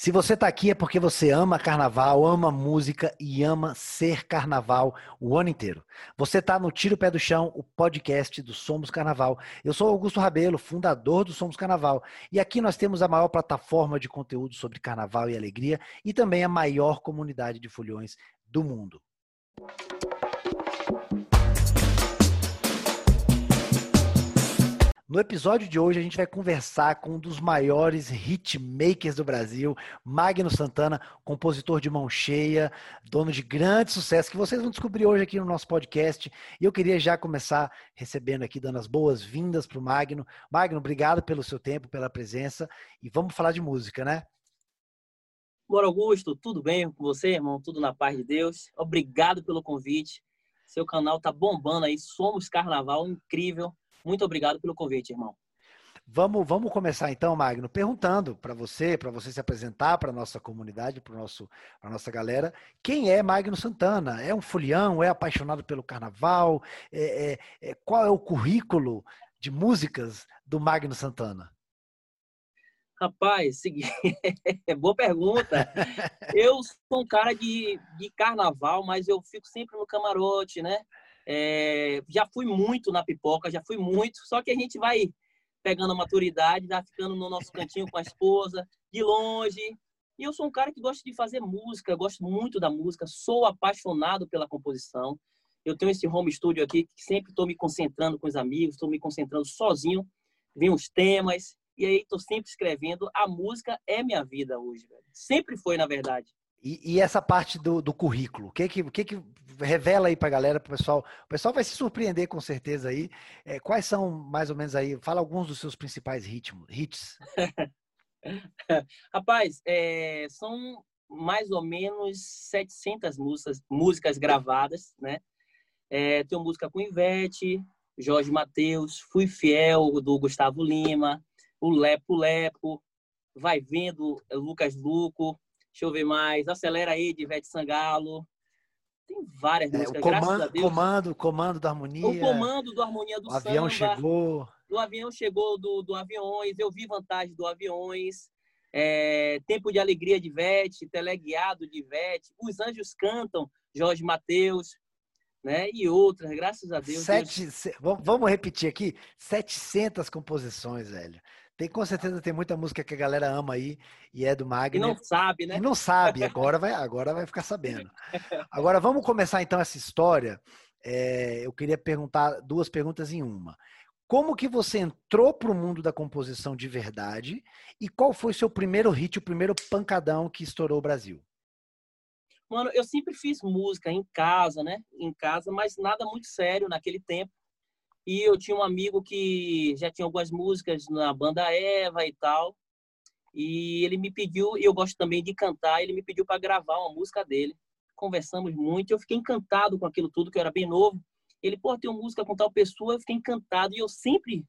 Se você está aqui é porque você ama carnaval, ama música e ama ser carnaval o ano inteiro. Você está no Tiro Pé do Chão, o podcast do Somos Carnaval. Eu sou Augusto Rabelo, fundador do Somos Carnaval. E aqui nós temos a maior plataforma de conteúdo sobre carnaval e alegria e também a maior comunidade de folhões do mundo. No episódio de hoje, a gente vai conversar com um dos maiores hitmakers do Brasil, Magno Santana, compositor de mão cheia, dono de grande sucesso, que vocês vão descobrir hoje aqui no nosso podcast. E eu queria já começar recebendo aqui, dando as boas-vindas para o Magno. Magno, obrigado pelo seu tempo, pela presença. E vamos falar de música, né? Bora, Augusto, tudo bem com você, irmão? Tudo na paz de Deus. Obrigado pelo convite. Seu canal tá bombando aí, Somos Carnaval, incrível muito obrigado pelo convite, irmão. Vamos, vamos começar então, Magno, perguntando para você, para você se apresentar para a nossa comunidade, para a nossa galera, quem é Magno Santana? É um folião? É apaixonado pelo carnaval? É, é, é, qual é o currículo de músicas do Magno Santana? Rapaz, seguinte, boa pergunta. Eu sou um cara de, de carnaval, mas eu fico sempre no camarote, né? É, já fui muito na pipoca, já fui muito, só que a gente vai pegando a maturidade, já ficando no nosso cantinho com a esposa, de longe. E eu sou um cara que gosta de fazer música, gosto muito da música, sou apaixonado pela composição. Eu tenho esse home studio aqui que sempre estou me concentrando com os amigos, estou me concentrando sozinho, vem os temas, e aí estou sempre escrevendo. A música é minha vida hoje, velho. Sempre foi, na verdade. E, e, essa parte do, do currículo, o que que, que que revela aí para a galera, para o pessoal? O pessoal vai se surpreender com certeza aí. É, quais são, mais ou menos aí, fala alguns dos seus principais ritmos, hits. Rapaz, é, são mais ou menos 700 músicas, músicas gravadas, né? É, tenho música com Ivete, Jorge Mateus, Fui Fiel, do Gustavo Lima, o Lepo Lepo, Vai Vendo, Lucas Luco, Deixa eu ver mais. Acelera aí, de Ivete Sangalo. Tem várias é, músicas, o comando, comando, comando da harmonia. O comando do harmonia do o avião chegou. Do avião chegou do, do aviões. Eu vi vantagem do aviões. É, Tempo de Alegria de Ivete, Teleguiado de Ivete, Os Anjos Cantam, Jorge Mateus, né? E outras, graças a Deus. Sete, Deus... Vamos repetir aqui: 700 composições, velho. Tem com certeza tem muita música que a galera ama aí e é do Magno. E não sabe, né? E não sabe, agora vai, agora vai ficar sabendo. Agora vamos começar então essa história. É, eu queria perguntar duas perguntas em uma. Como que você entrou para o mundo da composição de verdade e qual foi o seu primeiro hit, o primeiro pancadão que estourou o Brasil? Mano, eu sempre fiz música em casa, né? Em casa, mas nada muito sério naquele tempo. E eu tinha um amigo que já tinha algumas músicas na banda Eva e tal. E ele me pediu, e eu gosto também de cantar, ele me pediu para gravar uma música dele. Conversamos muito, eu fiquei encantado com aquilo tudo, que eu era bem novo. Ele, pô, tem uma música com tal pessoa, eu fiquei encantado. E eu sempre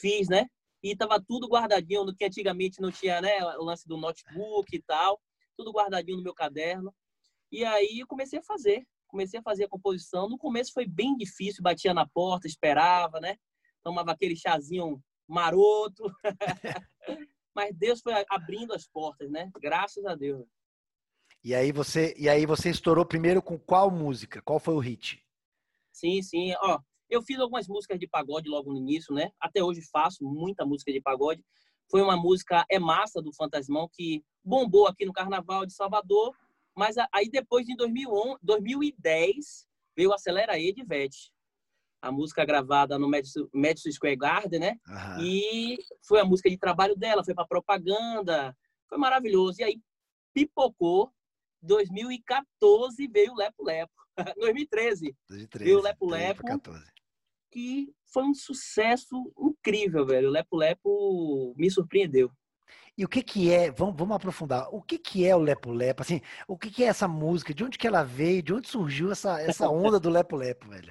fiz, né? E tava tudo guardadinho, no que antigamente não tinha, né? O lance do notebook e tal. Tudo guardadinho no meu caderno. E aí eu comecei a fazer comecei a fazer a composição. No começo foi bem difícil, batia na porta, esperava, né? Tomava aquele chazinho maroto. Mas Deus foi abrindo as portas, né? Graças a Deus. E aí você, e aí você estourou primeiro com qual música? Qual foi o hit? Sim, sim. Ó, eu fiz algumas músicas de pagode logo no início, né? Até hoje faço muita música de pagode. Foi uma música É Massa do Fantasmão que bombou aqui no Carnaval de Salvador mas aí depois, em 2011, 2010, veio Acelera aí de Ivete. A música gravada no Madison, Madison Square Garden, né? Uhum. E foi a música de trabalho dela, foi para propaganda. Foi maravilhoso. E aí pipocou. 2014 veio o Lepo Lepo. 2013, 2013 veio o Lepo Lepo. Que foi um sucesso incrível, velho. O Lepo Lepo me surpreendeu. E o que que é, vamos, vamos aprofundar, o que que é o Lepo Lepo? Assim, o que que é essa música? De onde que ela veio? De onde surgiu essa, essa onda do Lepo Lepo, velho?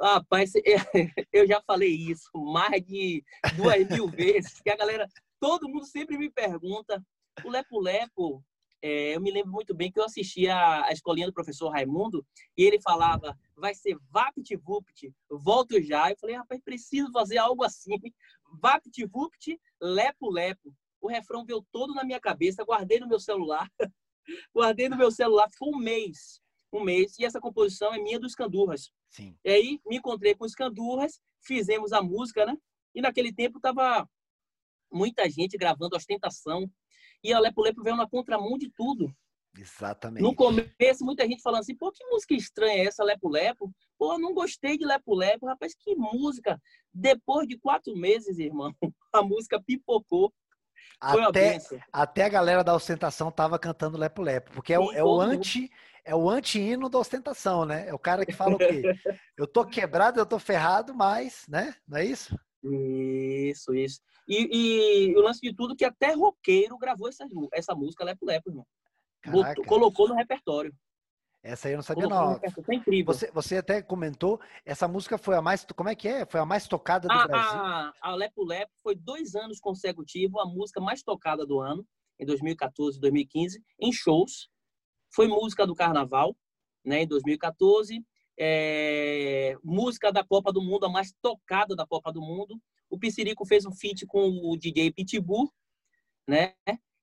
Rapaz, eu já falei isso mais de duas mil vezes, que a galera, todo mundo sempre me pergunta, o Lepo Lepo, é, eu me lembro muito bem que eu assistia a escolinha do professor Raimundo e ele falava, vai ser Vapt Vupt, volto já. Eu falei, rapaz, preciso fazer algo assim, Vapt Vupt, Lepo Lepo o refrão veio todo na minha cabeça, guardei no meu celular, guardei no meu celular, ficou um mês, um mês, e essa composição é minha dos Candurras. Sim. E aí me encontrei com os Candurras, fizemos a música, né? E naquele tempo tava muita gente gravando ostentação, e a Lepo Lepo veio na contramão de tudo. Exatamente. No começo, muita gente falando assim, pô, que música estranha é essa, Lepo Lepo? Pô, não gostei de Lepo Lepo. Rapaz, que música. Depois de quatro meses, irmão, a música pipocou. Até, até a galera da ostentação tava cantando Lepo Lepo, porque é, o, é o anti é o anti-hino da ostentação, né? É o cara que fala o quê? Eu tô quebrado, eu tô ferrado, mas, né? Não é isso? Isso, isso. E, e o lance de tudo é que até roqueiro gravou essa, essa música Lepo Lepo, irmão. Botou, colocou no repertório. Essa aí eu não sabia, não. Incrível. Você, você até comentou, essa música foi a mais. Como é que é? Foi a mais tocada do a, Brasil? A, a Lepo Lepo foi dois anos consecutivos a música mais tocada do ano, em 2014 e 2015, em shows. Foi música do Carnaval, né, em 2014. É, música da Copa do Mundo, a mais tocada da Copa do Mundo. O Piscirico fez um feat com o DJ Pitbull, né?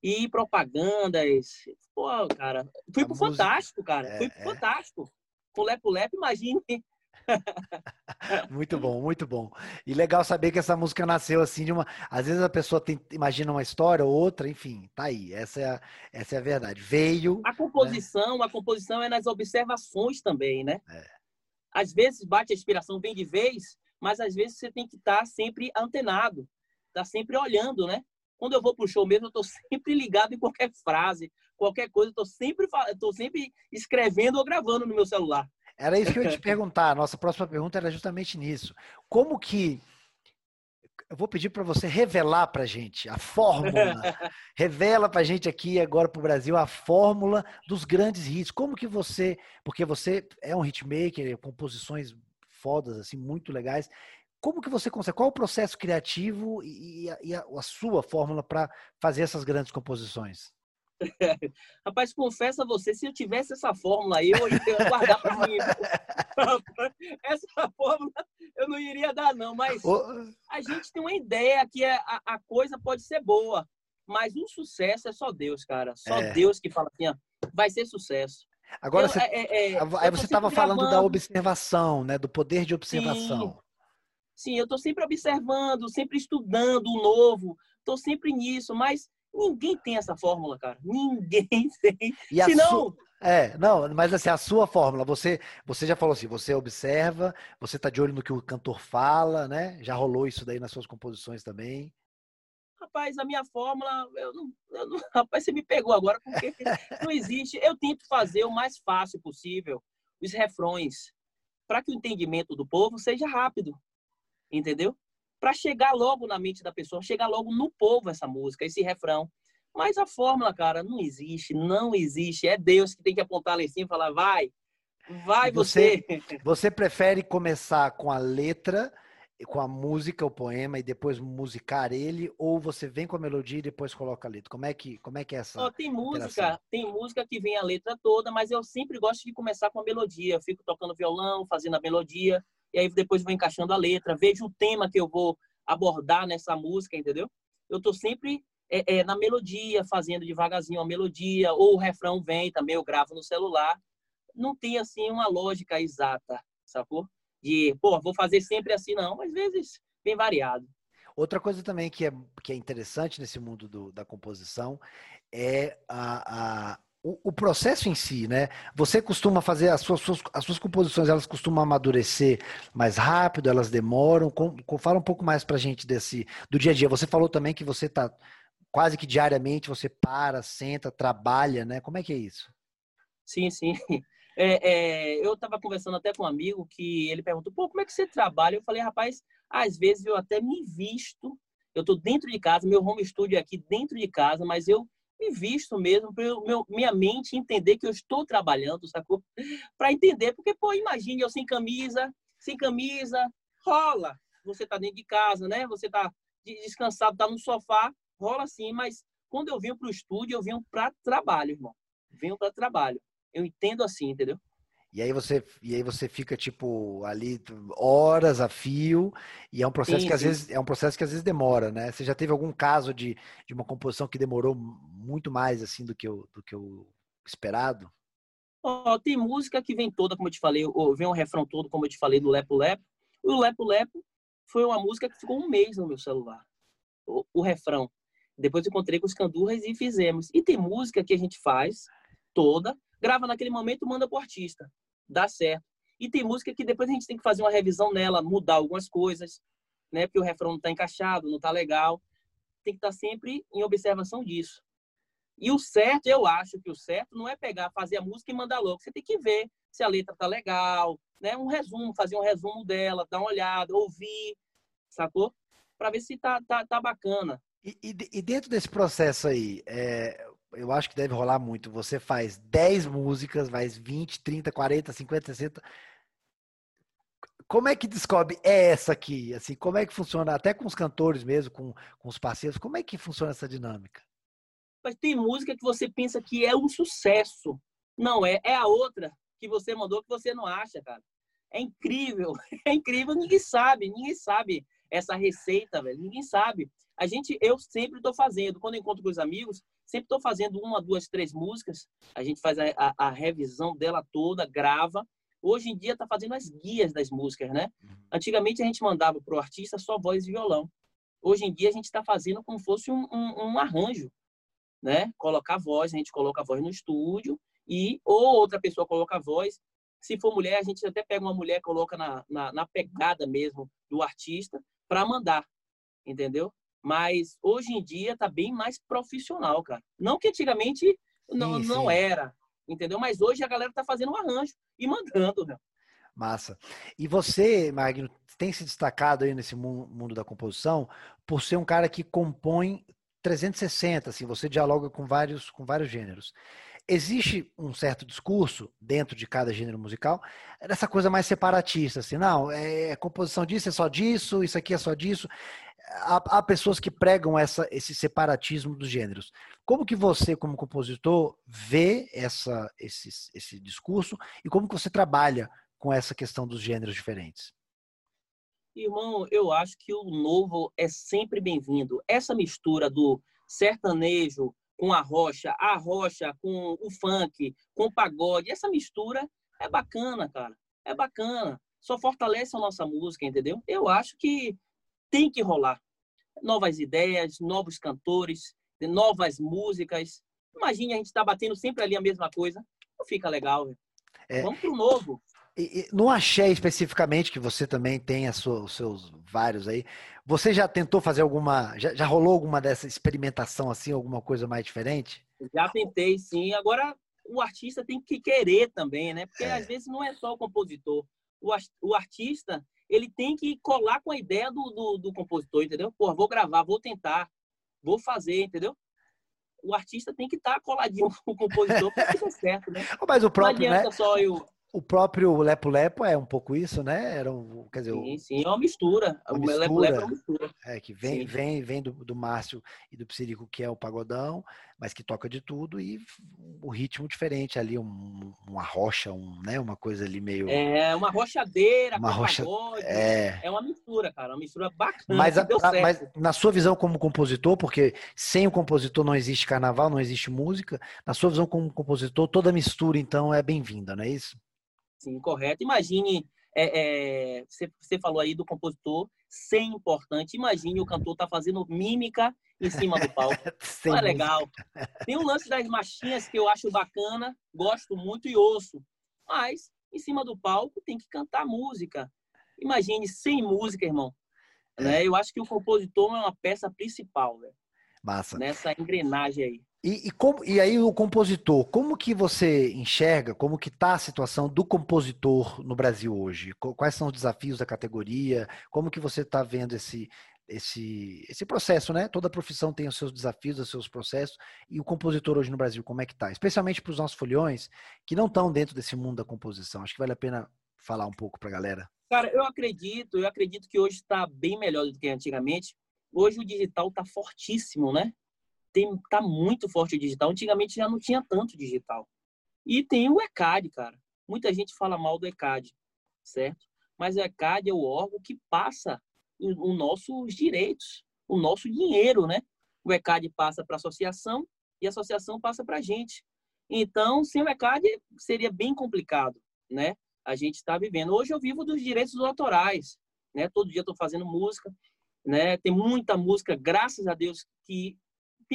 E propagandas. Pô, cara, fui a pro música... Fantástico, cara. É, fui pro é. Fantástico. Com Lepo Lepo, imagine. muito bom, muito bom. E legal saber que essa música nasceu assim de uma. Às vezes a pessoa tem, imagina uma história ou outra, enfim, tá aí. Essa é a, essa é a verdade. Veio. A composição, né? a composição é nas observações também, né? É. Às vezes bate a inspiração, vem de vez, mas às vezes você tem que estar tá sempre antenado, tá sempre olhando, né? Quando eu vou pro show mesmo, eu tô sempre ligado em qualquer frase, qualquer coisa, tô sempre, tô sempre escrevendo ou gravando no meu celular. Era isso que eu ia te perguntar. A nossa próxima pergunta era justamente nisso. Como que eu vou pedir para você revelar para gente a fórmula. Revela para gente aqui agora para o Brasil a fórmula dos grandes hits. Como que você, porque você é um hitmaker, composições fodas assim muito legais. Como que você consegue? Qual o processo criativo e a, e a, a sua fórmula para fazer essas grandes composições? Rapaz, confesso a você, se eu tivesse essa fórmula aí, eu ia guardar para mim. essa fórmula eu não iria dar, não. Mas a gente tem uma ideia que é, a, a coisa pode ser boa. Mas um sucesso é só Deus, cara. Só é. Deus que fala assim, ó, vai ser sucesso. Agora, eu, você, é, é, aí você estava falando da observação, né? Do poder de observação. Sim. Sim, eu estou sempre observando, sempre estudando o novo, estou sempre nisso, mas ninguém tem essa fórmula, cara. Ninguém tem. E Senão... Su... É, não, mas assim, a sua fórmula, você, você já falou assim, você observa, você está de olho no que o cantor fala, né? Já rolou isso daí nas suas composições também? Rapaz, a minha fórmula, eu não, eu não, rapaz, você me pegou agora, porque não existe. Eu tento fazer o mais fácil possível os refrões, para que o entendimento do povo seja rápido entendeu? Para chegar logo na mente da pessoa, chegar logo no povo essa música, esse refrão. Mas a fórmula, cara, não existe, não existe. É Deus que tem que apontar lá em cima e falar, vai, vai você. Você, você prefere começar com a letra, com a música, o poema, e depois musicar ele, ou você vem com a melodia e depois coloca a letra? Como é que, como é, que é essa? Oh, tem música, tem música que vem a letra toda, mas eu sempre gosto de começar com a melodia. Eu fico tocando violão, fazendo a melodia e aí depois vou encaixando a letra, vejo o tema que eu vou abordar nessa música, entendeu? Eu tô sempre é, é, na melodia, fazendo devagarzinho a melodia, ou o refrão vem também, eu gravo no celular. Não tem, assim, uma lógica exata, sacou? De, pô, vou fazer sempre assim, não. Às vezes, bem variado. Outra coisa também que é, que é interessante nesse mundo do, da composição é a, a, o, processo em si, né? Você costuma fazer as suas, as suas composições, elas costumam amadurecer mais rápido, elas demoram. Com, com, fala um pouco mais pra gente desse do dia a dia. Você falou também que você tá quase que diariamente você para, senta, trabalha, né? Como é que é isso? Sim, sim. É, é, eu estava conversando até com um amigo que ele perguntou, pô, como é que você trabalha? Eu falei, rapaz, às vezes eu até me visto, eu estou dentro de casa, meu home studio é aqui dentro de casa, mas eu me visto mesmo, para minha mente entender que eu estou trabalhando, sacou? Para entender, porque, pô, imagine eu sem camisa, sem camisa, rola. Você tá dentro de casa, né? Você tá descansado, tá no sofá, rola sim, mas quando eu venho para o estúdio, eu venho para trabalho, irmão. Venho para trabalho. Eu entendo assim, entendeu? E aí você, e aí você fica tipo ali horas a fio e é um processo sim, que às sim. vezes é um processo que às vezes demora, né? Você já teve algum caso de, de uma composição que demorou muito mais assim do que o, do que o esperado? Oh, tem música que vem toda, como eu te falei, ou vem um refrão todo, como eu te falei, do Lepo Lepo. O Lepo Lepo foi uma música que ficou um mês no meu celular. O, o refrão. Depois eu encontrei com os candurras e fizemos. E tem música que a gente faz toda, grava naquele momento, manda pro artista dá certo. E tem música que depois a gente tem que fazer uma revisão nela, mudar algumas coisas, né? Porque o refrão não está encaixado, não está legal. Tem que estar tá sempre em observação disso. E o certo, eu acho que o certo não é pegar, fazer a música e mandar logo. Você tem que ver se a letra tá legal, né? Um resumo, fazer um resumo dela, dar uma olhada, ouvir, sacou? Para ver se tá, tá, tá bacana. E, e, e, dentro desse processo aí, é, eu acho que deve rolar muito. Você faz 10 músicas, faz 20, 30, 40, 50, 60. Como é que descobre é essa aqui? Assim, como é que funciona, até com os cantores mesmo, com, com os parceiros, como é que funciona essa dinâmica? Mas tem música que você pensa que é um sucesso. Não é, é a outra que você mandou que você não acha, cara. É incrível, é incrível, ninguém sabe, ninguém sabe essa receita, velho, ninguém sabe. A gente, eu sempre estou fazendo, quando encontro com os amigos, Sempre estou fazendo uma, duas, três músicas. A gente faz a, a, a revisão dela toda, grava. Hoje em dia está fazendo as guias das músicas, né? Antigamente a gente mandava para o artista só voz e violão. Hoje em dia a gente está fazendo como fosse um, um, um, arranjo, né? Colocar voz, a gente coloca a voz no estúdio e ou outra pessoa coloca a voz. Se for mulher, a gente até pega uma mulher coloca na, na, na pegada mesmo do artista para mandar, entendeu? Mas hoje em dia tá bem mais profissional, cara. Não que antigamente não, sim, não era, entendeu? Mas hoje a galera tá fazendo um arranjo e mandando, meu. Massa. E você, Magno, tem se destacado aí nesse mundo da composição por ser um cara que compõe 360, assim, você dialoga com vários, com vários gêneros. Existe um certo discurso dentro de cada gênero musical dessa coisa mais separatista, assim, não, é composição disso, é só disso, isso aqui é só disso há, há, pessoas que pregam essa, esse separatismo dos gêneros. Como que você, como compositor, vê essa, esse, esse discurso e como que você trabalha com essa questão dos gêneros diferentes? Irmão, eu acho que o novo é sempre bem-vindo. Essa mistura do sertanejo com a rocha, a rocha com o funk, com o pagode, essa mistura é bacana, cara. É bacana. Só fortalece a nossa música, entendeu? Eu acho que tem que rolar. Novas ideias, novos cantores, novas músicas. Imagine a gente estar tá batendo sempre ali a mesma coisa. Não fica legal, velho. É, Vamos pro novo. E, e, no axé especificamente, que você também tem sua, os seus vários aí, você já tentou fazer alguma, já, já rolou alguma dessa experimentação assim, alguma coisa mais diferente? Já tentei, sim. Agora, o artista tem que querer também, né? Porque é. às vezes não é só o compositor. O, o artista, ele tem que colar com a ideia do, do, do compositor, entendeu? Pô, vou gravar, vou tentar, vou fazer, entendeu? O artista tem que estar tá coladinho com o compositor para que dê certo, né? Mas o próprio, Não adianta né? só eu o próprio Lepo Lepo é um pouco isso, né? Era um, quer dizer, sim, sim, é uma mistura. Uma o mistura, Lepo Lepo é uma mistura. É, que vem, vem, vem do, do Márcio e do Psirico, que é o pagodão, mas que toca de tudo, e o ritmo diferente ali, um, uma rocha, um, né? uma coisa ali meio. É, uma rochadeira, uma rocha... Pagode, é... é uma mistura, cara, uma mistura bacana. Mas, a, mas na sua visão como compositor, porque sem o compositor não existe carnaval, não existe música, na sua visão como compositor, toda mistura, então, é bem-vinda, não é isso? Sim, correto. Imagine, é, é, você, você falou aí do compositor ser importante. Imagine o cantor tá fazendo mímica em cima do palco. Não é legal. Tem um lance das machinhas que eu acho bacana, gosto muito e ouço. Mas, em cima do palco, tem que cantar música. Imagine sem música, irmão. É. Né? Eu acho que o compositor é uma peça principal, velho. Massa. Nessa engrenagem aí. E, e, como, e aí o compositor, como que você enxerga, como que está a situação do compositor no Brasil hoje? Quais são os desafios da categoria? Como que você está vendo esse, esse, esse processo, né? Toda profissão tem os seus desafios, os seus processos. E o compositor hoje no Brasil, como é que está? Especialmente para os nossos folhões que não estão dentro desse mundo da composição. Acho que vale a pena falar um pouco para a galera. Cara, eu acredito, eu acredito que hoje está bem melhor do que antigamente. Hoje o digital está fortíssimo, né? Tem, tá muito forte o digital. Antigamente já não tinha tanto digital. E tem o ECAD, cara. muita gente fala mal do ECAD, certo? Mas o ECAD é o órgão que passa os nossos direitos, o nosso dinheiro, né? O ECAD passa para a associação e a associação passa para a gente. Então, sem o ECAD seria bem complicado, né? A gente está vivendo. Hoje eu vivo dos direitos autorais, né? Todo dia estou fazendo música, né? Tem muita música, graças a Deus, que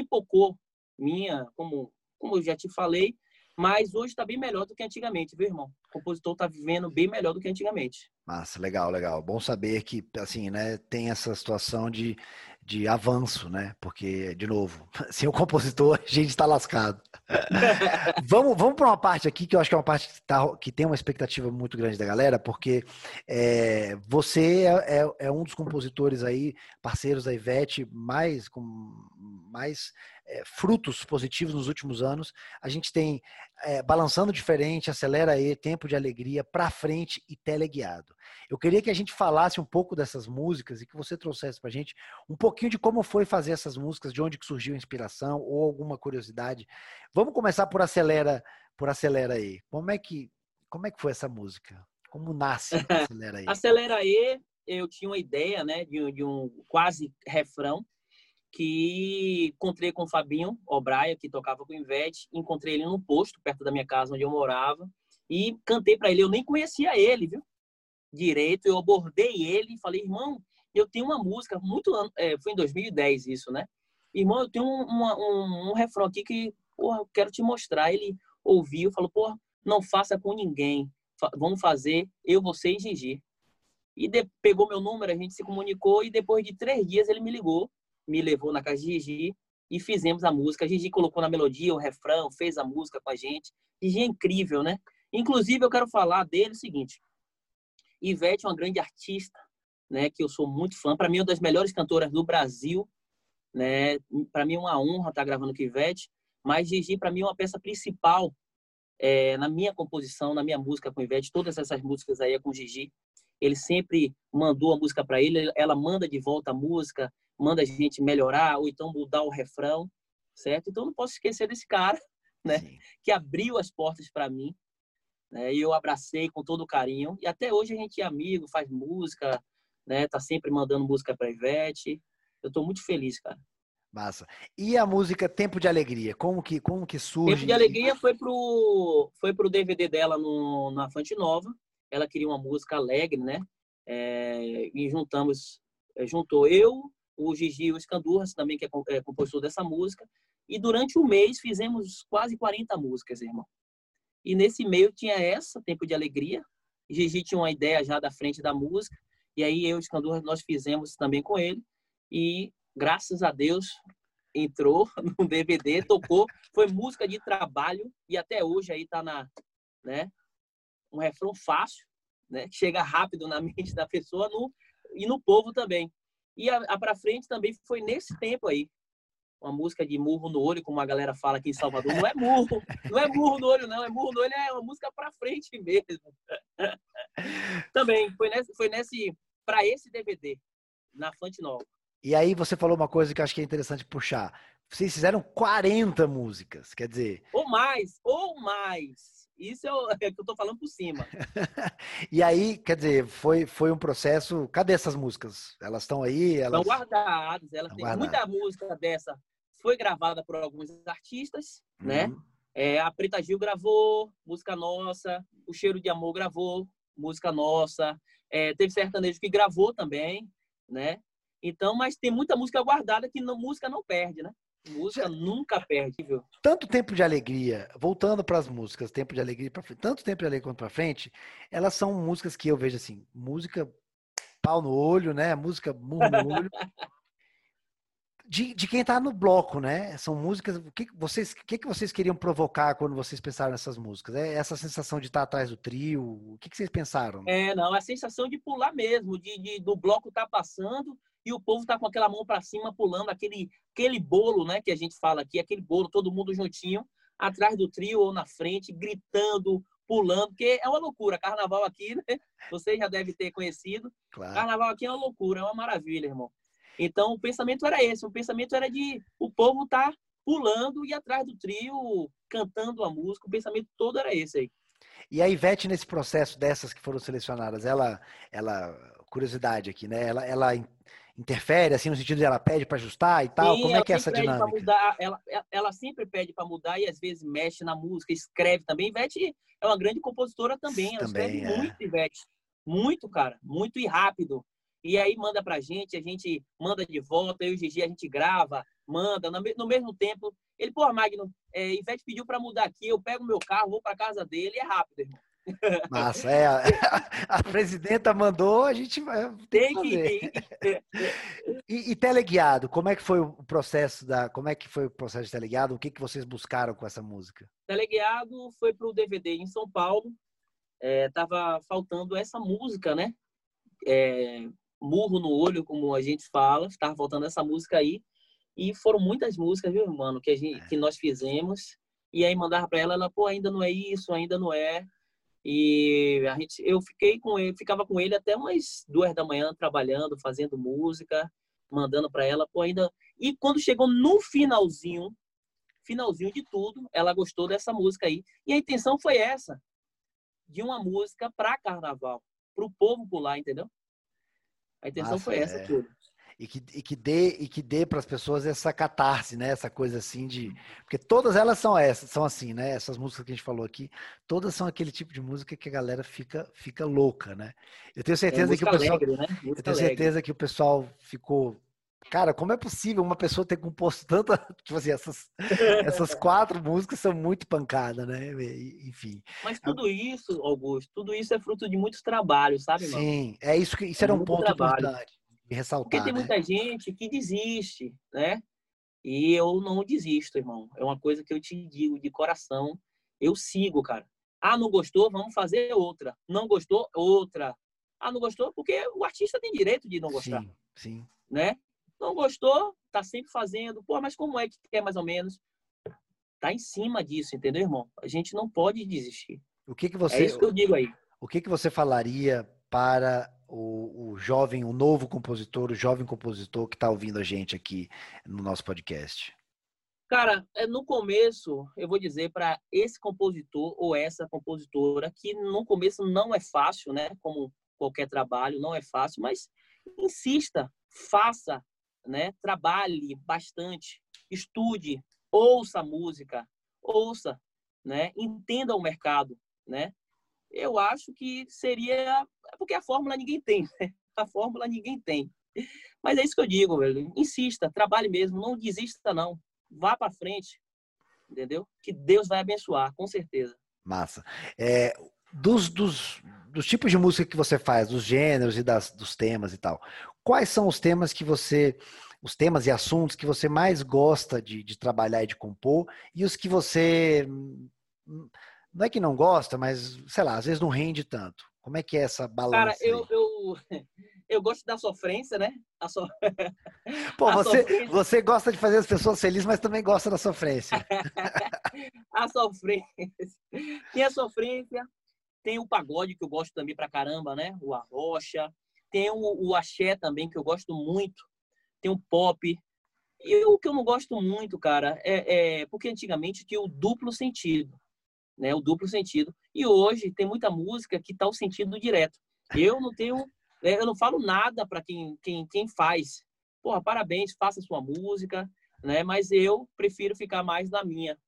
pipocou minha, como, como eu já te falei, mas hoje está bem melhor do que antigamente, viu, irmão? O compositor está vivendo bem melhor do que antigamente. Massa, legal, legal. Bom saber que, assim, né, tem essa situação de, de avanço, né? Porque, de novo, sem o compositor, a gente está lascado. vamos vamos para uma parte aqui que eu acho que é uma parte que, tá, que tem uma expectativa muito grande da galera, porque é, você é, é, é um dos compositores aí, parceiros da Ivete, mais com mais é, frutos positivos nos últimos anos. A gente tem é, Balançando Diferente, Acelera aí, Tempo de Alegria, Pra Frente e Teleguiado. Eu queria que a gente falasse um pouco dessas músicas e que você trouxesse pra gente um pouquinho de como foi fazer essas músicas, de onde que surgiu a inspiração ou alguma curiosidade. Vamos começar por Acelera, por Acelera aí. Como é que, como é que foi essa música? Como nasce Acelera aí? Acelera aí, eu tinha uma ideia, né, de, de um quase refrão que encontrei com o Fabinho Obraia, que tocava com o Ivete, encontrei ele no posto, perto da minha casa, onde eu morava, e cantei para ele. Eu nem conhecia ele, viu? Direito, eu abordei ele e falei, irmão, eu tenho uma música, muito é, foi em 2010 isso, né? Irmão, eu tenho um, um refrão aqui que, porra, eu quero te mostrar. Ele ouviu, falou, porra, não faça com ninguém, vamos fazer eu, você e Gigi. E de, pegou meu número, a gente se comunicou e depois de três dias ele me ligou me levou na casa de Gigi e fizemos a música. A Gigi colocou na melodia o refrão, fez a música com a gente. Gigi é incrível, né? Inclusive, eu quero falar dele o seguinte. Ivete é uma grande artista, né? Que eu sou muito fã. Para mim, é uma das melhores cantoras do Brasil, né? Para mim é uma honra estar gravando com Ivete. Mas Gigi, para mim, é uma peça principal é, na minha composição, na minha música com Ivete. Todas essas músicas aí é com Gigi. Ele sempre mandou a música para ele, ela manda de volta a música, manda a gente melhorar ou então mudar o refrão, certo? Então não posso esquecer desse cara, né? Sim. Que abriu as portas para mim, né? E eu abracei com todo carinho e até hoje a gente é amigo, faz música, né? Tá sempre mandando música para Ivete. Eu tô muito feliz, cara. Massa. E a música Tempo de Alegria, como que como que surge? Tempo de Alegria foi pro foi pro DVD dela no na Fonte Nova. Ela queria uma música alegre, né? É, e juntamos é, juntou eu, o Gigi o Escandurras, também, que é, é compositor dessa música. E durante o mês fizemos quase 40 músicas, irmão. E nesse meio tinha essa, Tempo de Alegria. Gigi tinha uma ideia já da frente da música. E aí eu e Escandurras, nós fizemos também com ele. E graças a Deus entrou no DVD, tocou. Foi música de trabalho e até hoje aí tá na, né? Um refrão fácil, né? Chega rápido na mente da pessoa no, e no povo também. E a, a Pra Frente também foi nesse tempo aí. Uma música de murro no olho, como a galera fala aqui em Salvador. Não é murro, não é murro no olho, não. É murro no olho, é uma música pra frente mesmo. também, foi nesse, foi nesse para esse DVD, na Fonte Nova. E aí você falou uma coisa que eu acho que é interessante puxar. Vocês fizeram 40 músicas, quer dizer. Ou mais, ou mais. Isso é o, é que eu tô falando por cima. e aí, quer dizer, foi, foi um processo. Cadê essas músicas? Elas estão aí? Elas... Estão guardadas. Ela tem guardadas. muita música dessa. Foi gravada por alguns artistas, né? uhum. né? É, a Preta Gil gravou, música nossa. O Cheiro de Amor gravou, música nossa. É, teve sertanejo que gravou também, né? Então, mas tem muita música guardada que não, música não perde, né? Música nunca perde, viu? Tanto tempo de alegria, voltando para as músicas, tempo de alegria para frente, tanto tempo de alegria quanto para frente, elas são músicas que eu vejo assim, música pau no olho, né? Música murro no olho. De, de quem está no bloco, né? São músicas. O que vocês, que, que vocês queriam provocar quando vocês pensaram nessas músicas? É essa sensação de estar tá atrás do trio? O que, que vocês pensaram? É, não, a sensação de pular mesmo, de, de do bloco estar tá passando e o povo tá com aquela mão para cima pulando aquele aquele bolo, né, que a gente fala aqui, aquele bolo todo mundo juntinho atrás do trio ou na frente, gritando, pulando, porque é uma loucura. Carnaval aqui, né? Você já deve ter conhecido. Claro. Carnaval aqui é uma loucura, é uma maravilha, irmão. Então o pensamento era esse, o pensamento era de o povo tá pulando e atrás do trio cantando a música, o pensamento todo era esse aí. E a Ivete, nesse processo dessas que foram selecionadas, ela, ela curiosidade aqui, né? Ela, ela interfere, assim, no sentido de ela pede para ajustar e tal? Sim, Como é que é essa dinâmica? Mudar, ela, ela sempre pede para mudar e às vezes mexe na música, escreve também. Ivete é uma grande compositora também, ela também, escreve é. muito, Ivete. Muito, cara, muito e rápido. E aí manda pra gente, a gente manda de volta, eu e o Gigi, a gente grava, manda, no mesmo tempo. Ele, pô, Magno, é, Ivete pediu para mudar aqui, eu pego meu carro, vou para casa dele, é rápido, irmão. Massa, é. A, presidenta mandou, a gente vai. Tem, que, que e, e, teleguiado, como é que foi o processo da. Como é que foi o processo de teleguiado? O que, que vocês buscaram com essa música? Teleguiado foi para o DVD em São Paulo. É, tava faltando essa música, né? É, murro no olho, como a gente fala. Tava faltando essa música aí. E foram muitas músicas, viu, mano, que, a gente, que nós fizemos. E aí mandava para ela, ela, pô, ainda não é isso, ainda não é. E a gente, eu fiquei com ele, ficava com ele até umas duas da manhã trabalhando, fazendo música, mandando para ela, pô, ainda. E quando chegou no finalzinho, finalzinho de tudo, ela gostou dessa música aí. E a intenção foi essa, de uma música para carnaval, para o povo pular, entendeu? A intenção Nossa, foi essa é... tudo e que, e que dê e que dê para as pessoas essa catarse, né? Essa coisa assim de porque todas elas são essas, são assim, né? Essas músicas que a gente falou aqui, todas são aquele tipo de música que a galera fica fica louca, né? Eu tenho certeza é, que o pessoal alegre, né? Eu tenho certeza alegre. que o pessoal ficou Cara, como é possível uma pessoa ter composto tanta. Tipo assim, essas, essas quatro músicas são muito pancada, né? Enfim. Mas tudo isso, Augusto, tudo isso é fruto de muitos trabalhos, sabe, mano? Sim, é isso que isso é era um ponto trabalho. importante ressaltar. Porque tem né? muita gente que desiste, né? E eu não desisto, irmão. É uma coisa que eu te digo de coração. Eu sigo, cara. Ah, não gostou? Vamos fazer outra. Não gostou? Outra. Ah, não gostou? Porque o artista tem direito de não gostar. Sim, sim. Né? Não gostou? Tá sempre fazendo. Pô, mas como é que quer mais ou menos? Tá em cima disso, entendeu, irmão? A gente não pode desistir. O que que você... É isso que eu digo aí. O que que você falaria para o, o jovem, o novo compositor, o jovem compositor que está ouvindo a gente aqui no nosso podcast? Cara, é, no começo, eu vou dizer para esse compositor ou essa compositora que no começo não é fácil, né? Como qualquer trabalho, não é fácil, mas insista, faça, né? Trabalhe bastante, estude, ouça música, ouça, né? Entenda o mercado, né? Eu acho que seria. Porque a fórmula ninguém tem, né? A fórmula ninguém tem. Mas é isso que eu digo, velho. Insista, trabalhe mesmo, não desista, não. Vá para frente, entendeu? Que Deus vai abençoar, com certeza. Massa. É, dos, dos, dos tipos de música que você faz, dos gêneros e das, dos temas e tal, quais são os temas que você. Os temas e assuntos que você mais gosta de, de trabalhar e de compor, e os que você não é que não gosta, mas, sei lá, às vezes não rende tanto. Como é que é essa balança? Cara, eu, eu, eu gosto da sofrência, né? A so... Pô, a você, sofrência... você gosta de fazer as pessoas felizes, mas também gosta da sofrência. a sofrência. Tem a sofrência, tem o pagode, que eu gosto também pra caramba, né? O arrocha. Tem o, o axé também, que eu gosto muito. Tem o pop. E o que eu não gosto muito, cara, é, é porque antigamente tinha o duplo sentido né, o duplo sentido. E hoje tem muita música que está o sentido direto. Eu não tenho, né, eu não falo nada para quem, quem, quem faz. Porra, parabéns, faça sua música, né? Mas eu prefiro ficar mais na minha,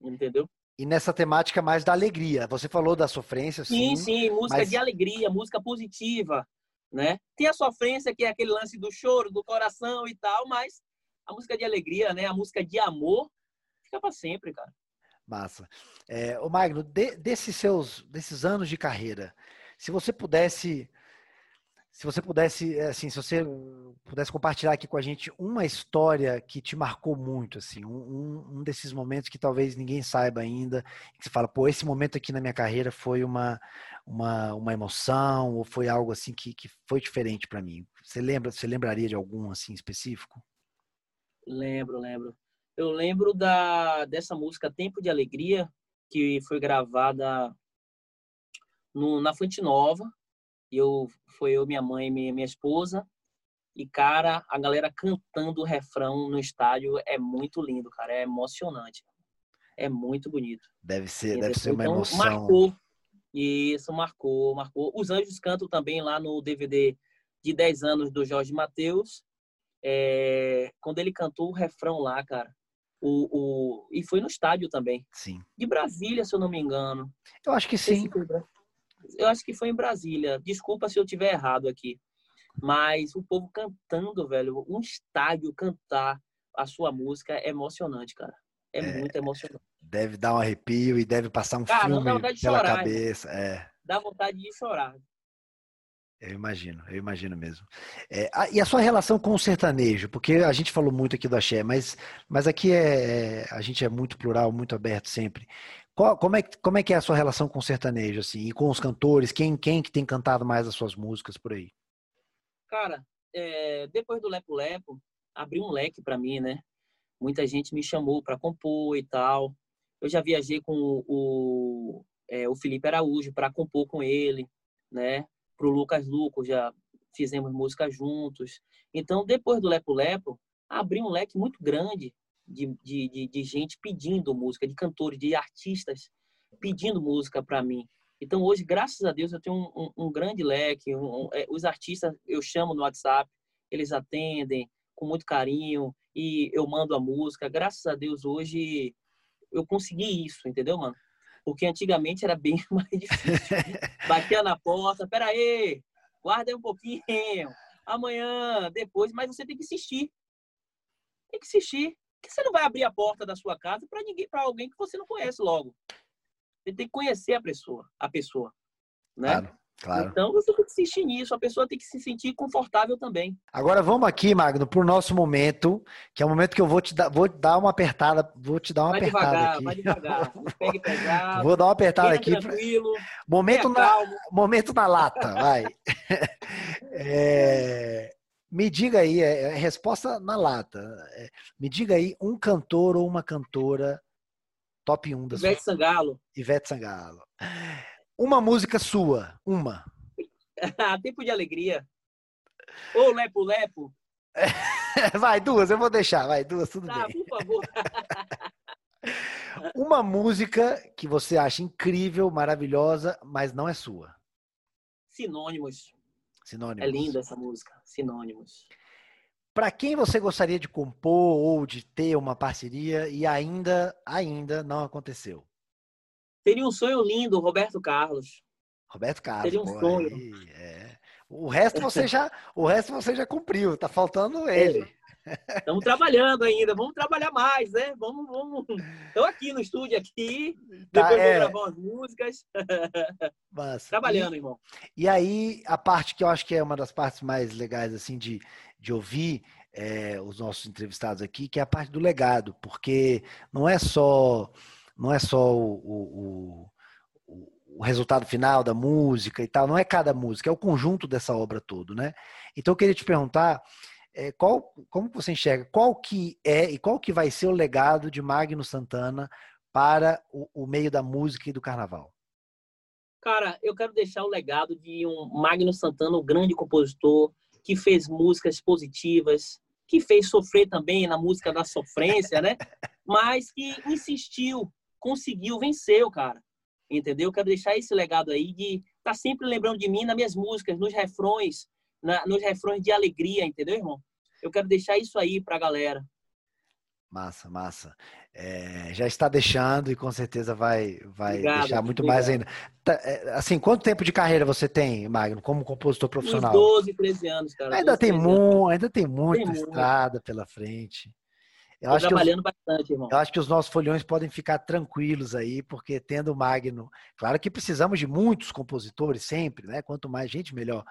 entendeu? E nessa temática mais da alegria. Você falou da sofrência, sim. Sim, sim, música mas... de alegria, música positiva, né? Tem a sofrência que é aquele lance do choro, do coração e tal, mas a música de alegria, né? A música de amor fica para sempre, cara. Massa. É, o Magno, de, desses seus, desses anos de carreira, se você pudesse, se você pudesse, é, assim, se você pudesse compartilhar aqui com a gente uma história que te marcou muito, assim, um, um desses momentos que talvez ninguém saiba ainda, que você fala, pô, esse momento aqui na minha carreira foi uma, uma, uma emoção ou foi algo assim que, que foi diferente para mim. Você lembra, você lembraria de algum assim específico? Lembro, lembro. Eu lembro da, dessa música Tempo de Alegria, que foi gravada no, na Fonte Nova. Eu, foi eu, minha mãe e minha, minha esposa. E, cara, a galera cantando o refrão no estádio é muito lindo, cara. É emocionante. É muito bonito. Deve ser, deve ser uma então, emoção. Marcou, isso marcou, marcou. Os Anjos cantam também lá no DVD de 10 anos do Jorge Mateus. É, quando ele cantou o refrão lá, cara. O, o, e foi no estádio também. Sim. De Brasília, se eu não me engano. Eu acho que sim. Eu acho que foi em Brasília. Desculpa se eu tiver errado aqui. Mas o povo cantando, velho, um estádio cantar a sua música é emocionante, cara. É, é muito emocionante. Deve dar um arrepio e deve passar um cara, filme pela chorar, cabeça. É. Dá vontade de chorar. Eu imagino, eu imagino mesmo. É, e a sua relação com o sertanejo? Porque a gente falou muito aqui do axé, mas, mas aqui é, é a gente é muito plural, muito aberto sempre. Qual, como, é, como é que é a sua relação com o sertanejo, assim, e com os cantores? Quem, quem que tem cantado mais as suas músicas por aí? Cara, é, depois do Lepo Lepo, abriu um leque para mim, né? Muita gente me chamou para compor e tal. Eu já viajei com o, o, é, o Felipe Araújo para compor com ele, né? Pro Lucas Luco já fizemos música juntos. Então, depois do Lepo Lepo, abriu um leque muito grande de, de, de, de gente pedindo música, de cantores, de artistas pedindo música para mim. Então, hoje, graças a Deus, eu tenho um, um, um grande leque. Um, é, os artistas eu chamo no WhatsApp, eles atendem com muito carinho e eu mando a música. Graças a Deus, hoje eu consegui isso, entendeu, mano? Porque antigamente era bem mais difícil. Batia na porta, pera aí, guarda aí um pouquinho, amanhã, depois, mas você tem que insistir. Tem que insistir. Porque você não vai abrir a porta da sua casa para ninguém, para alguém que você não conhece logo. Você tem que conhecer a pessoa, a pessoa, né? Claro. Claro. Então você tem que insistir nisso, a pessoa tem que se sentir confortável também. Agora vamos aqui, Magno, para o nosso momento, que é o momento que eu vou te dar, vou dar uma apertada, vou te dar uma vai apertada devagar, aqui. Vai devagar, pegue pesado. Vou dar uma apertada aqui. Tranquilo. Momento na, momento na lata, vai. é, me diga aí, é, é, resposta na lata. É, me diga aí um cantor ou uma cantora top 1 da Ivete sua... Sangalo. Ivete Sangalo. Uma música sua, uma. Tempo de alegria. Ou Lepo Lepo. vai, duas, eu vou deixar, vai, duas, tudo tá, bem. por favor. Uma música que você acha incrível, maravilhosa, mas não é sua. Sinônimos. Sinônimos. É linda essa música, Sinônimos. Para quem você gostaria de compor ou de ter uma parceria e ainda, ainda não aconteceu? Teria um sonho lindo, Roberto Carlos. Roberto Carlos. Teria um pô, sonho. Aí, é. O resto você já, o resto você já cumpriu. Tá faltando ele. Estamos trabalhando ainda. Vamos trabalhar mais, né? Vamos, vamos. Estou aqui no estúdio aqui. Tá, depois é... vou gravar umas músicas. Massa. Trabalhando, e, irmão. E aí a parte que eu acho que é uma das partes mais legais assim de, de ouvir é, os nossos entrevistados aqui, que é a parte do legado, porque não é só não é só o, o, o, o, resultado final da música e tal, não é cada música, é o conjunto dessa obra todo, né? Então eu queria te perguntar é, qual, como você enxerga, qual que é e qual que vai ser o legado de Magno Santana para o, meio da música e do carnaval? Cara, eu quero deixar o legado de um Magno Santana, um grande compositor, que fez músicas positivas, que fez sofrer também na música da sofrência, né? Mas que insistiu conseguiu, venceu, cara. Entendeu? Eu quero deixar esse legado aí de estar tá sempre lembrando de mim nas minhas músicas, nos refrões, na, nos refrões de alegria, entendeu, irmão? Eu quero deixar isso aí pra galera. Massa, massa. É, já está deixando e com certeza vai, vai obrigado, deixar muito obrigado. mais ainda. Tá, é, assim, quanto tempo de carreira você tem, Magno, como compositor profissional? Uns 12, 13 anos, cara. Ainda, 12, tem, mu ainda tem muita tem estrada muito. pela frente. Eu acho trabalhando que os, bastante, irmão. Eu acho que os nossos folhões podem ficar tranquilos aí, porque tendo o Magno. Claro que precisamos de muitos compositores sempre, né? Quanto mais gente, melhor.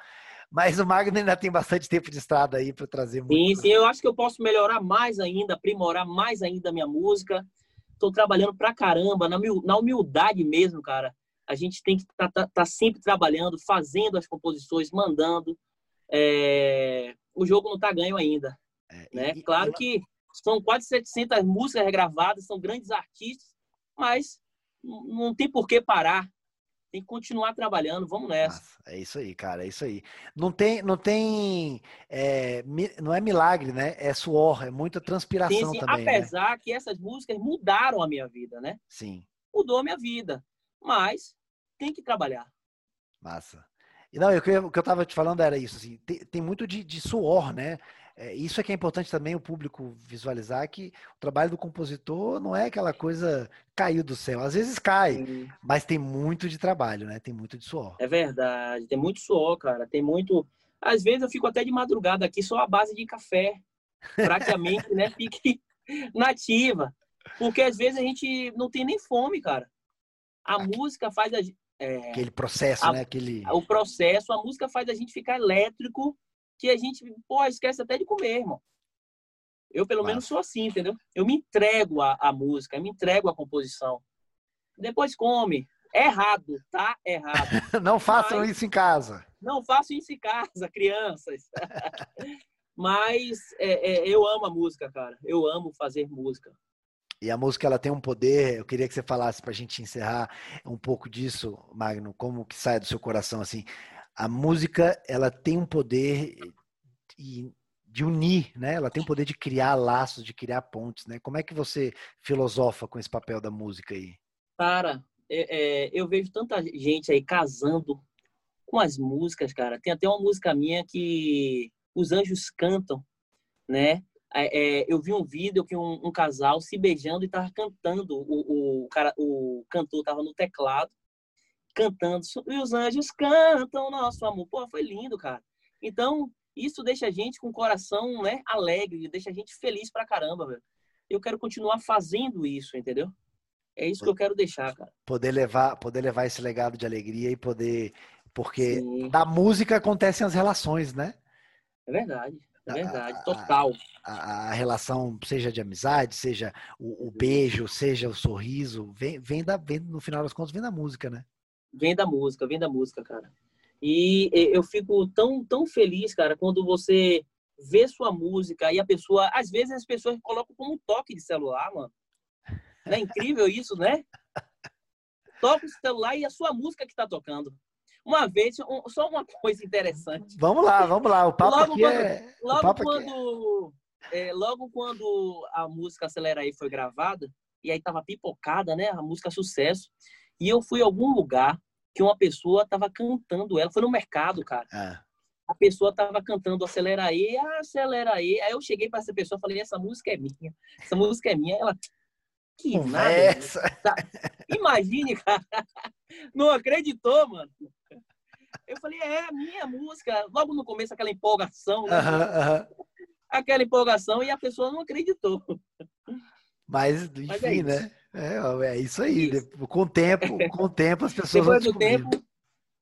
Mas o Magno ainda tem bastante tempo de estrada aí para trazer muito. Sim, sim, eu acho que eu posso melhorar mais ainda, aprimorar mais ainda a minha música. Estou trabalhando pra caramba, na humildade mesmo, cara. A gente tem que estar tá, tá, tá sempre trabalhando, fazendo as composições, mandando. É... O jogo não está ganho ainda. É, né? E, claro e... que são quase 700 músicas regravadas, são grandes artistas, mas não tem por que parar. Tem que continuar trabalhando, vamos nessa. Nossa, é isso aí, cara, é isso aí. Não tem, não tem, é, não é milagre, né? É suor, é muita transpiração sim, sim. também. Né? Apesar né? que essas músicas mudaram a minha vida, né? Sim. Mudou a minha vida, mas tem que trabalhar. Massa. E não, o que eu estava te falando era isso, assim, tem, tem muito de, de, suor, né? É, isso é que é importante também o público visualizar que o trabalho do compositor não é aquela coisa caiu do céu. Às vezes cai, Sim. mas tem muito de trabalho, né? Tem muito de suor. É verdade, tem muito suor, cara. Tem muito. Às vezes eu fico até de madrugada aqui só a base de café, praticamente, né? Fique nativa, porque às vezes a gente não tem nem fome, cara. A música faz a, é, Aquele processo, a, né? Aquele... O processo, a música faz a gente ficar elétrico, que a gente, pô, esquece até de comer, irmão. Eu, pelo Mas... menos, sou assim, entendeu? Eu me entrego à, à música, eu me entrego à composição. Depois come. É errado, tá? Errado. não façam Mas... isso em casa. Não façam isso em casa, crianças. Mas é, é, eu amo a música, cara. Eu amo fazer música. E a música ela tem um poder, eu queria que você falasse para a gente encerrar um pouco disso, Magno, como que sai do seu coração assim. A música ela tem um poder de unir, né? Ela tem o poder de criar laços, de criar pontes, né? Como é que você filosofa com esse papel da música aí? Cara, é, é, eu vejo tanta gente aí casando com as músicas, cara. Tem até uma música minha que os anjos cantam, né? É, é, eu vi um vídeo que um, um, casal se beijando e tava cantando. O, o, cara, o cantor tava no teclado, cantando. E os anjos cantam nosso amor. Pô, foi lindo, cara. Então, isso deixa a gente com o coração né, alegre, deixa a gente feliz pra caramba, velho. Eu quero continuar fazendo isso, entendeu? É isso que eu quero deixar, cara. Poder levar, poder levar esse legado de alegria e poder. Porque Sim. da música acontecem as relações, né? É verdade. É verdade, total. A, a, a, relação, seja de amizade, seja o, o, beijo, seja o sorriso, vem, vem, da, vem, no final das contas, vem da música, né? Vem da música, vem da música, cara. E eu fico tão, tão feliz, cara, quando você vê sua música e a pessoa, às vezes as pessoas colocam como um toque de celular, mano. Não é incrível isso, né? Toca o celular e a sua música que tá tocando. Uma vez, um, só uma coisa interessante. Vamos lá, vamos lá. O papo logo aqui quando, é. Logo quando, é... É, logo quando a música Acelera aí foi gravada, e aí tava pipocada, né? A música sucesso. E eu fui a algum lugar que uma pessoa tava cantando ela. Foi no mercado, cara. É. A pessoa tava cantando Acelera aí, Acelera aí. Aí eu cheguei para essa pessoa e falei: essa música é minha. Essa música é minha. Ela. Que Conversa. nada. Imagine, cara. Não acreditou, mano. Eu falei, é a minha música. Logo no começo, aquela empolgação, né? Aquela empolgação e a pessoa não acreditou. Mas, enfim, Mas é né? É, é, isso aí. Isso. Com o tempo, com o tempo as pessoas Depois do tempo,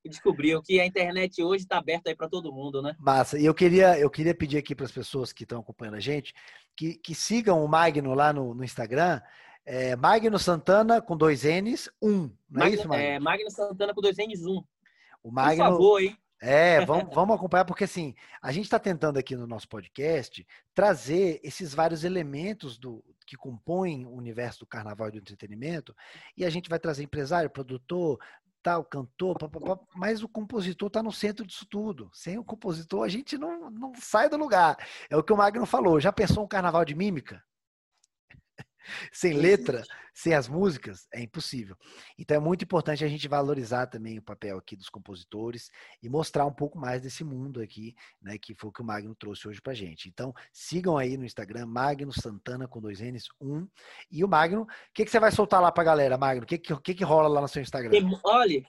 descobriu que a internet hoje está aberta aí para todo mundo, né? Massa. E eu queria, eu queria pedir aqui para as pessoas que estão acompanhando a gente que, que sigam o Magno lá no, no Instagram. É Magno Santana com dois N's, um. Não é Magno, é isso, Magno? É, Magno Santana com dois N's, um. O Magno, Por favor, hein? É, vamos, vamos acompanhar, porque assim, a gente está tentando aqui no nosso podcast trazer esses vários elementos do, que compõem o universo do carnaval e do entretenimento, e a gente vai trazer empresário, produtor, tal, cantor, papapá, mas o compositor está no centro disso tudo. Sem o compositor, a gente não, não sai do lugar. É o que o Magno falou. Já pensou um carnaval de mímica? Sem letra, sem as músicas, é impossível. Então é muito importante a gente valorizar também o papel aqui dos compositores e mostrar um pouco mais desse mundo aqui, né, que foi o que o Magno trouxe hoje pra gente. Então sigam aí no Instagram, Magno Santana com dois N's, um. E o Magno, o que, que você vai soltar lá pra galera, Magno? O que, que, que, rola lá no seu Instagram? Olha,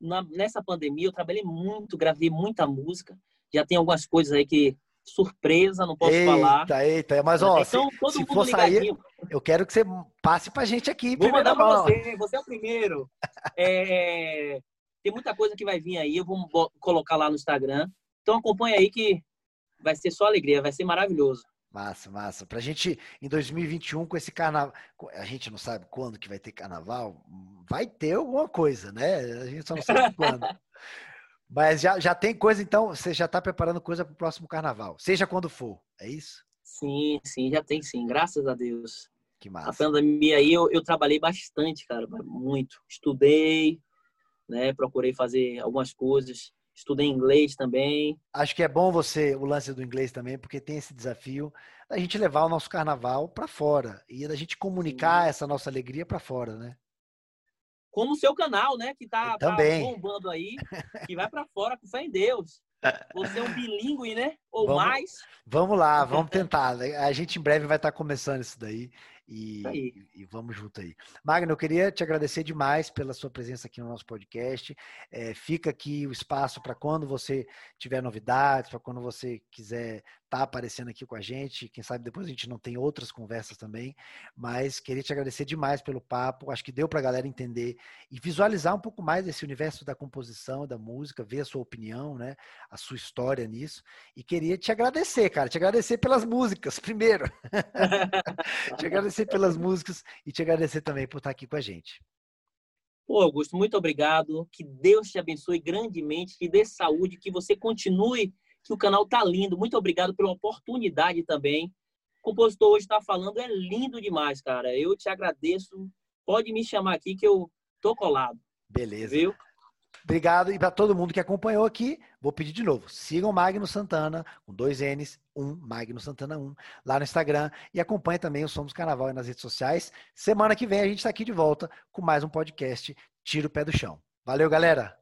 na, nessa pandemia eu trabalhei muito, gravei muita música, já tem algumas coisas aí que surpresa, não posso eita, falar. Eita, eita, mas ó, então, se, se for sair, eu quero que você passe pra gente aqui. Vou mandar pra você, você é o primeiro. é, tem muita coisa que vai vir aí, eu vou colocar lá no Instagram. Então acompanha aí que vai ser só alegria, vai ser maravilhoso. Massa, massa. Pra gente, em 2021, com esse carnaval, a gente não sabe quando que vai ter carnaval, vai ter alguma coisa, né? A gente só não sabe quando. Mas já, já tem coisa, então, você já está preparando coisa para o próximo carnaval, seja quando for, é isso? Sim, sim, já tem sim, graças a Deus. Que massa. A pandemia aí eu, eu trabalhei bastante, cara, muito. Estudei, né, procurei fazer algumas coisas, estudei inglês também. Acho que é bom você, o lance do inglês também, porque tem esse desafio da gente levar o nosso carnaval para fora e da gente comunicar sim. essa nossa alegria para fora, né? Como o seu canal, né? Que tá, tá bombando aí, que vai para fora com fé em Deus. Você é um bilíngue, né? Ou vamos, mais. Vamos lá, vamos tentar. A gente em breve vai estar começando isso daí. E, e, vamos junto aí. Magno, eu queria te agradecer demais pela sua presença aqui no nosso podcast. É, fica aqui o espaço para quando você tiver novidades, para quando você quiser estar tá aparecendo aqui com a gente. Quem sabe depois a gente não tem outras conversas também. Mas queria te agradecer demais pelo papo. Acho que deu para a galera entender e visualizar um pouco mais esse universo da composição, da música, ver a sua opinião, né? A sua história nisso. E queria te agradecer, cara. Te agradecer pelas músicas, primeiro. te agradecer pelas músicas e te agradecer também por estar aqui com a gente. Pô, Augusto, muito obrigado. Que Deus te abençoe grandemente, que dê saúde, que você continue que o canal tá lindo. Muito obrigado pela oportunidade também. O compositor hoje está falando, é lindo demais, cara. Eu te agradeço. Pode me chamar aqui que eu tô colado. Beleza. Viu? Obrigado. E para todo mundo que acompanhou aqui, vou pedir de novo: sigam Magno Santana, com dois N's, um, Magno Santana 1, lá no Instagram. E acompanhe também o Somos Carnaval nas redes sociais. Semana que vem a gente está aqui de volta com mais um podcast Tira o Pé do Chão. Valeu, galera!